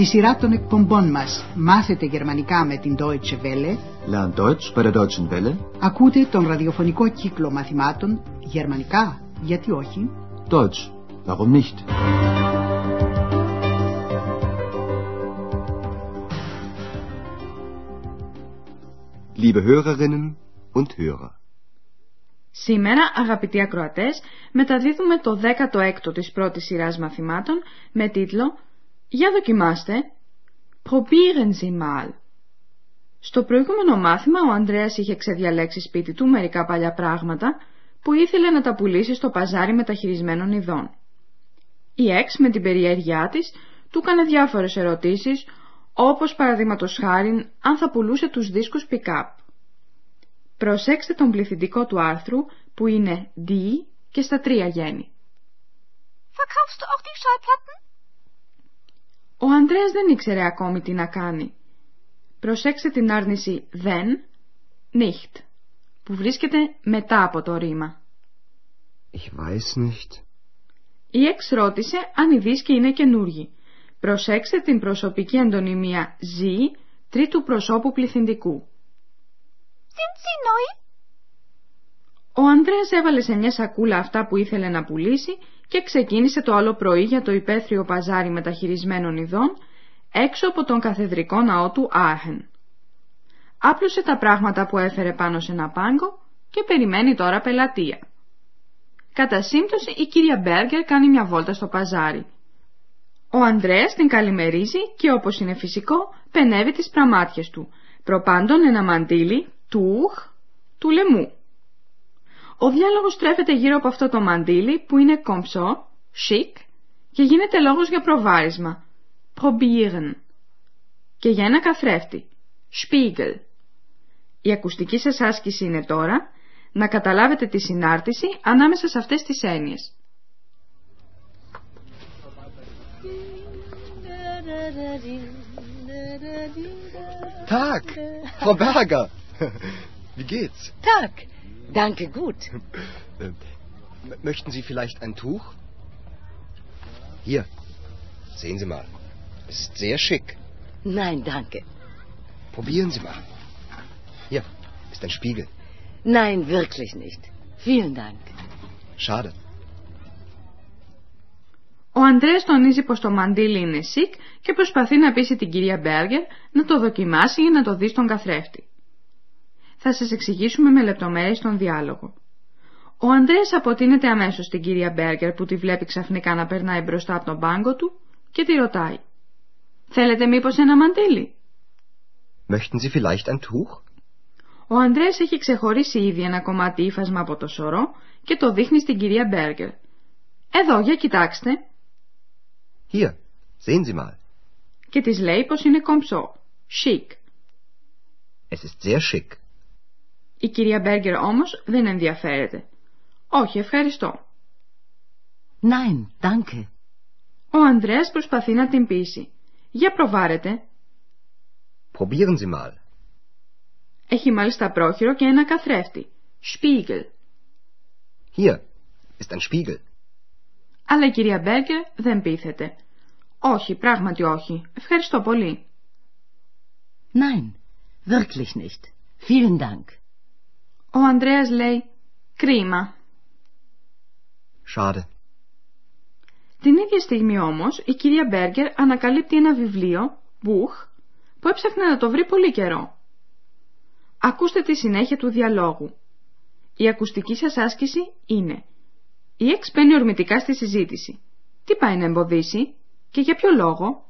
Τη σειρά των εκπομπών μας «Μάθετε γερμανικά» με την Deutsche Welle Lernt Deutsch bei der Deutschen Welle. ακούτε τον ραδιοφωνικό κύκλο μαθημάτων «Γερμανικά, γιατί όχι» Deutsch. Warum nicht? Liebe Hörerinnen und Hörer. Σήμερα, αγαπητοί ακροατές, μεταδίδουμε το 16ο της πρώτης σειράς μαθημάτων με τίτλο «Για δοκιμάστε, probieren Sie mal». Στο προηγούμενο μάθημα ο Ανδρέας είχε ξεδιαλέξει σπίτι του μερικά παλιά πράγματα που ήθελε να τα πουλήσει στο παζάρι μεταχειρισμένων ειδών. Η Εξ με την περιέργειά της του έκανε διάφορες ερωτήσεις όπως παραδείγματος χάρη αν θα πουλούσε τους δίσκους pick-up. Προσέξτε τον πληθυντικό του άρθρου που είναι D και στα τρία γέννη. Verkaufst du auch die Schallplatten? Ο Ανδρέας δεν ήξερε ακόμη τι να κάνει. Προσέξτε την άρνηση δεν, nicht, που βρίσκεται μετά από το ρήμα. Ich weiß nicht. Η Εξ ρώτησε αν οι δίσκοι είναι καινούργοι. Προσέξτε την προσωπική αντωνυμία Z τρίτου προσώπου πληθυντικού. Sind sie neu? Ο Ανδρέας έβαλε σε μια σακούλα αυτά που ήθελε να πουλήσει και ξεκίνησε το άλλο πρωί για το υπαίθριο παζάρι μεταχειρισμένων ειδών έξω από τον καθεδρικό ναό του Άχεν. Άπλωσε τα πράγματα που έφερε πάνω σε ένα πάγκο και περιμένει τώρα πελατεία. Κατά σύμπτωση η κυρία Μπέργκερ κάνει μια βόλτα στο παζάρι. Ο Ανδρέας την καλημερίζει και όπως είναι φυσικό πενεύει τις πραμάτιες του, προπάντων ένα μαντίλι, τούχ, του λαιμού. Ο διάλογος στρέφεται γύρω από αυτό το μαντίλι που είναι κομψό, chic και γίνεται λόγος για προβάρισμα, probieren και για ένα καθρέφτη, spiegel. Η ακουστική σας άσκηση είναι τώρα να καταλάβετε τη συνάρτηση ανάμεσα σε αυτές τις έννοιες. Tag, Frau Berger. Wie geht's? Tag. Danke, gut. Äh, m- Möchten Sie vielleicht ein Tuch? Hier, sehen Sie mal. Es ist sehr schick. Nein, danke. Probieren Sie mal. Hier ist ein Spiegel. Nein, wirklich nicht. Vielen Dank. Schade. Ο Ανδρέας τονίζει πως το μαντίλι είναι chic και προσπαθεί να πείσει την κυρία Μπέργκερ να το δοκιμάσει ή να το δει στον καθρέφτη. Θα σας εξηγήσουμε με λεπτομέρειες τον διάλογο. Ο Ανδρέας αποτείνεται αμέσως στην κυρία Μπέργκερ που τη βλέπει ξαφνικά να περνάει μπροστά από τον πάγκο του και τη ρωτάει. «Θέλετε μήπως ένα μαντίλι» Möchten Sie vielleicht ein Tuch? Ο Ανδρέας έχει ξεχωρίσει ήδη ένα κομμάτι ύφασμα από το σωρό και το δείχνει στην κυρία Μπέργκερ. «Εδώ, για κοιτάξτε» Hier, sehen Sie mal. και της λέει πως είναι κομψό, chic. Es ist sehr schick. Η κυρία Μπέργκερ όμως δεν ενδιαφέρεται. «Όχι, ευχαριστώ». Nein, danke. Ο Ανδρέας προσπαθεί να την πείσει. «Για προβάρετε». Probieren Sie mal. Έχει μάλιστα πρόχειρο και ένα καθρέφτη. Spiegel. Hier ist ein Spiegel. Αλλά η κυρία Μπέργκερ δεν πείθεται. Όχι, πράγματι όχι. Ευχαριστώ πολύ. Nein, wirklich nicht. Vielen Dank. Ο Ανδρέας λέει «Κρίμα». Schade. Την ίδια στιγμή όμως η κυρία Μπέργκερ ανακαλύπτει ένα βιβλίο, Buch, που έψαχνε να το βρει πολύ καιρό. Ακούστε τη συνέχεια του διαλόγου. Η ακουστική σας άσκηση είναι Η Εξ μπαίνει ορμητικά στη συζήτηση. Τι πάει να εμποδίσει και για ποιο λόγο;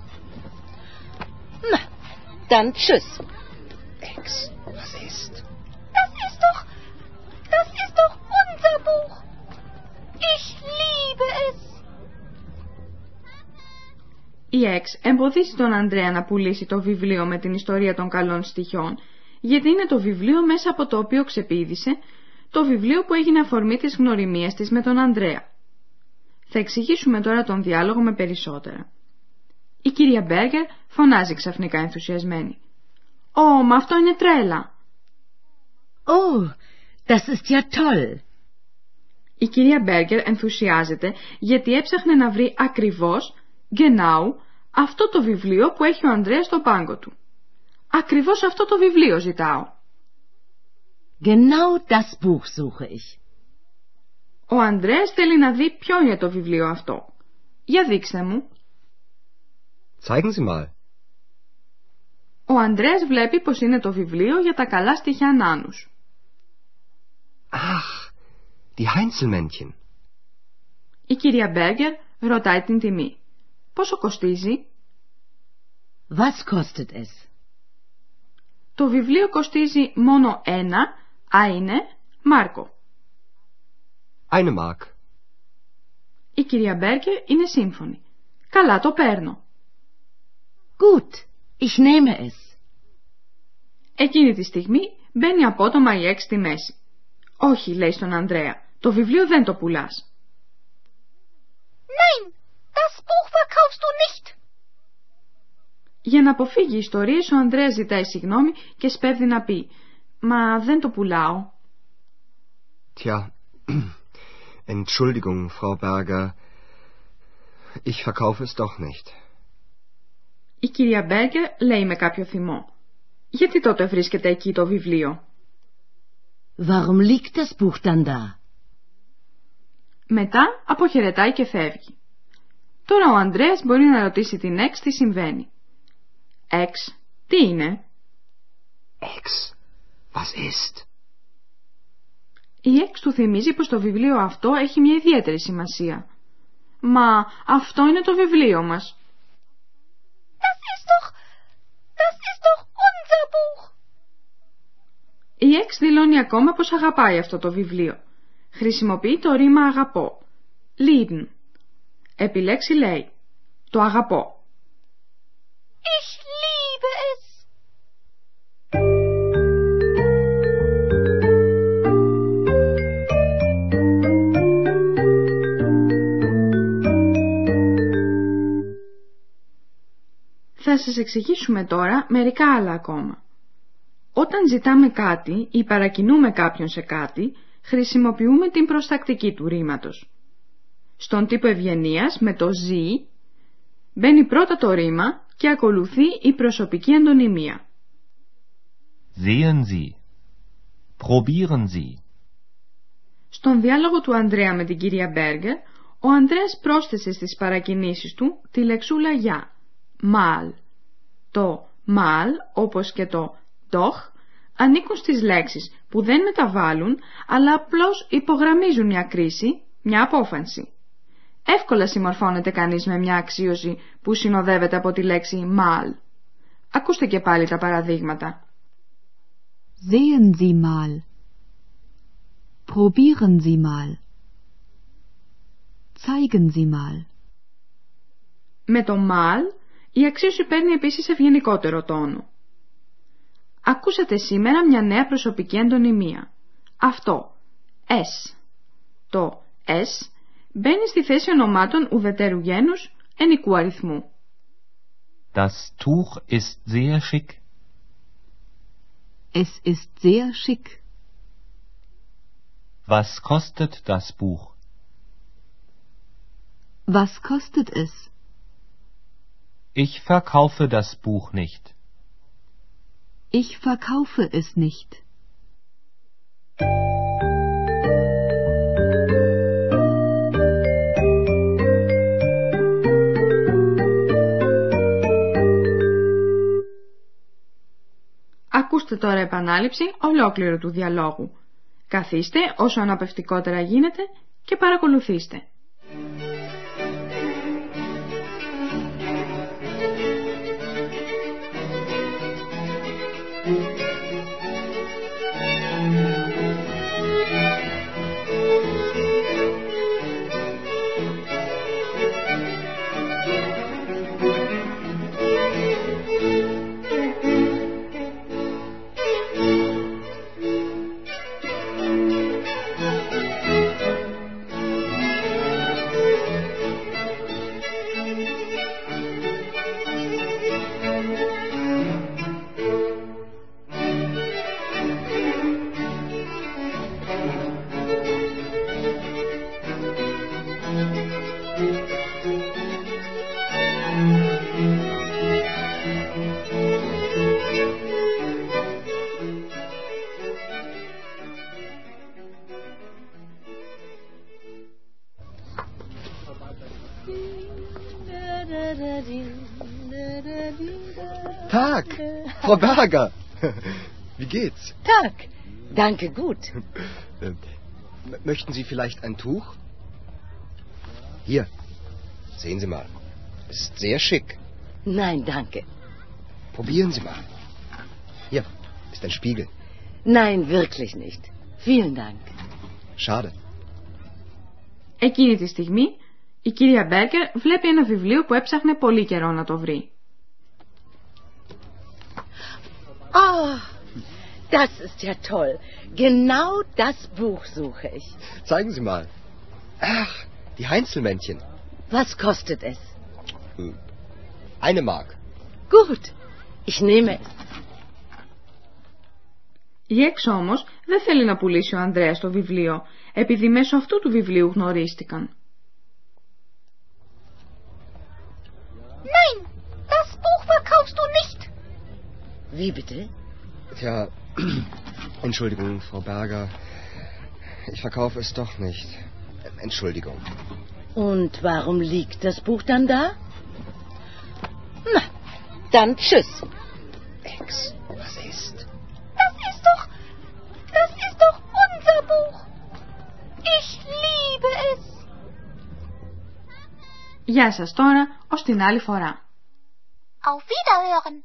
dann. Ex, was Η Εξ εμποδίζει τον Ανδρέα να πουλήσει το βιβλίο με την ιστορία των καλών στοιχειών, γιατί είναι το βιβλίο μέσα από το οποίο ξεπίδησε, το βιβλίο που έγινε αφορμή της γνωριμίας της με τον Ανδρέα. Θα εξηγήσουμε τώρα τον διάλογο με περισσότερα. Η κυρία Μπέργκερ φωνάζει ξαφνικά ενθουσιασμένη. «Ω, μα αυτό είναι τρέλα!» Oh, das ist ja toll. Η κυρία Μπέργκερ ενθουσιάζεται γιατί έψαχνε να βρει ακριβώς, genau, αυτό το βιβλίο που έχει ο Ανδρέας στο πάγκο του. Ακριβώς αυτό το βιβλίο ζητάω. Genau das Buch suche ich. Ο Ανδρέας θέλει να δει ποιο είναι το βιβλίο αυτό. Για δείξτε μου. Zeigen Sie mal. Ο Ανδρέας βλέπει πως είναι το βιβλίο για τα καλά στοιχεία νάνους. Ach, die Heinzelmännchen. Η κυρία Μπέργκερ ρωτάει την τιμή. Πόσο κοστίζει; Was kostet es? Το βιβλίο κοστίζει μόνο ένα, α είναι, μάρκο. Eine Mark. Η κυρία Μπέργκερ είναι σύμφωνη. Καλά, το παίρνω. Gut, ich nehme es. Εκείνη τη στιγμή μπαίνει απότομα η έξι στη μέση. Όχι, λέει στον Ανδρέα, το βιβλίο δεν το πουλάς. Nein, das Buch verkaufst du nicht. Για να αποφύγει ιστορίες, ο Ανδρέας ζητάει συγγνώμη και σπέβδει να πει «Μα δεν το πουλάω». Tja, Entschuldigung, Frau Berger. Ich verkaufe es doch nicht. Η κυρία Μπέργκερ λέει με κάποιο θυμό «Γιατί τότε βρίσκεται εκεί το βιβλίο» Warum liegt das Buch dann da? Μετά αποχαιρετάει και φεύγει. Τώρα ο Ανδρέας μπορεί να ρωτήσει την Εξ τι συμβαίνει. Εξ, τι είναι; Ex, was ist? Η Εξ του θυμίζει πως το βιβλίο αυτό έχει μια ιδιαίτερη σημασία. Μα αυτό είναι το βιβλίο μας. Η Εξ δηλώνει ακόμα πως αγαπάει αυτό το βιβλίο. Χρησιμοποιεί το ρήμα αγαπώ. Lieben. Επιλέξει λέει. Το αγαπώ. Ich liebe es. Θα σας εξηγήσουμε τώρα μερικά άλλα ακόμα. Όταν ζητάμε κάτι ή παρακινούμε κάποιον σε κάτι, χρησιμοποιούμε την προστακτική του ρήματος. Στον τύπο ευγενίας με το «ζή» μπαίνει πρώτα το ρήμα και ακολουθεί η προσωπική εντονιμία. Sehen Sie. Probieren Sie. Στον διάλογο του Ανδρέα με την κυρία Μπέργκερ, ο Ανδρέας πρόσθεσε στις παρακινήσεις του τη λεξούλα «για», «mal». Το «mal», όπως και το «doch», ανήκουν στις λέξεις που δεν μεταβάλλουν, αλλά απλώς υπογραμμίζουν μια κρίση, μια απόφανση. Εύκολα συμμορφώνεται κανείς με μια αξίωση που συνοδεύεται από τη λέξη «mal». Ακούστε και πάλι τα παραδείγματα. Sehen Sie mal. Probieren Sie mal. Zeigen Sie mal. Με το «mal» η αξίωση παίρνει επίσης ευγενικότερο τόνο. Ακούσατε σήμερα μια νέα προσωπική αντωνυμία. Αυτό, S. Το S μπαίνει στη θέση ονομάτων ουδετέρου γένους ενικού αριθμού. Das Tuch ist sehr schick. Es ist sehr schick. Was kostet das Buch? Was kostet es? Ich verkaufe das Buch nicht. Ich verkaufe es nicht. Ακούστε τώρα επανάληψη ολόκληρου του διαλόγου. Καθίστε όσο αναπευτικότερα γίνεται και παρακολουθήστε. Tag, Frau Berger. Wie geht's? Tag. Danke, gut. Äh, m- möchten Sie vielleicht ein Tuch? Hier, sehen Sie mal. Ist sehr schick. Nein, danke. Probieren Sie mal. Hier ist ein Spiegel. Nein, wirklich nicht. Vielen Dank. Schade. Εκείνη τη στιγμή η κυρία Μπέρκερ βλέπει ένα βιβλίο που έψαχνε πολύ καιρό να το βρει. Oh, das ist ja toll. Genau das Buch suche ich. Zeigen Sie mal. Ach, die Heinzelmännchen. Was kostet es? Hm, Eine Mark. Gut, ich nehme es. Η Εξ όμως δεν θέλει να πουλήσει ο Ανδρέας το βιβλίο, επειδή μέσω αυτού του βιβλίου γνωρίστηκαν. Nein, das Buch verkaufst du nicht. Wie bitte? Tja, Entschuldigung, Frau Berger. Ich verkaufe es doch nicht. Entschuldigung. Und warum liegt das Buch dann da? Na, dann tschüss. Ex, was ist? Das ist doch. Das ist doch unser Buch. Ich liebe es. Γεια σας τώρα, ως την άλλη φορά. Auf Wiederhören.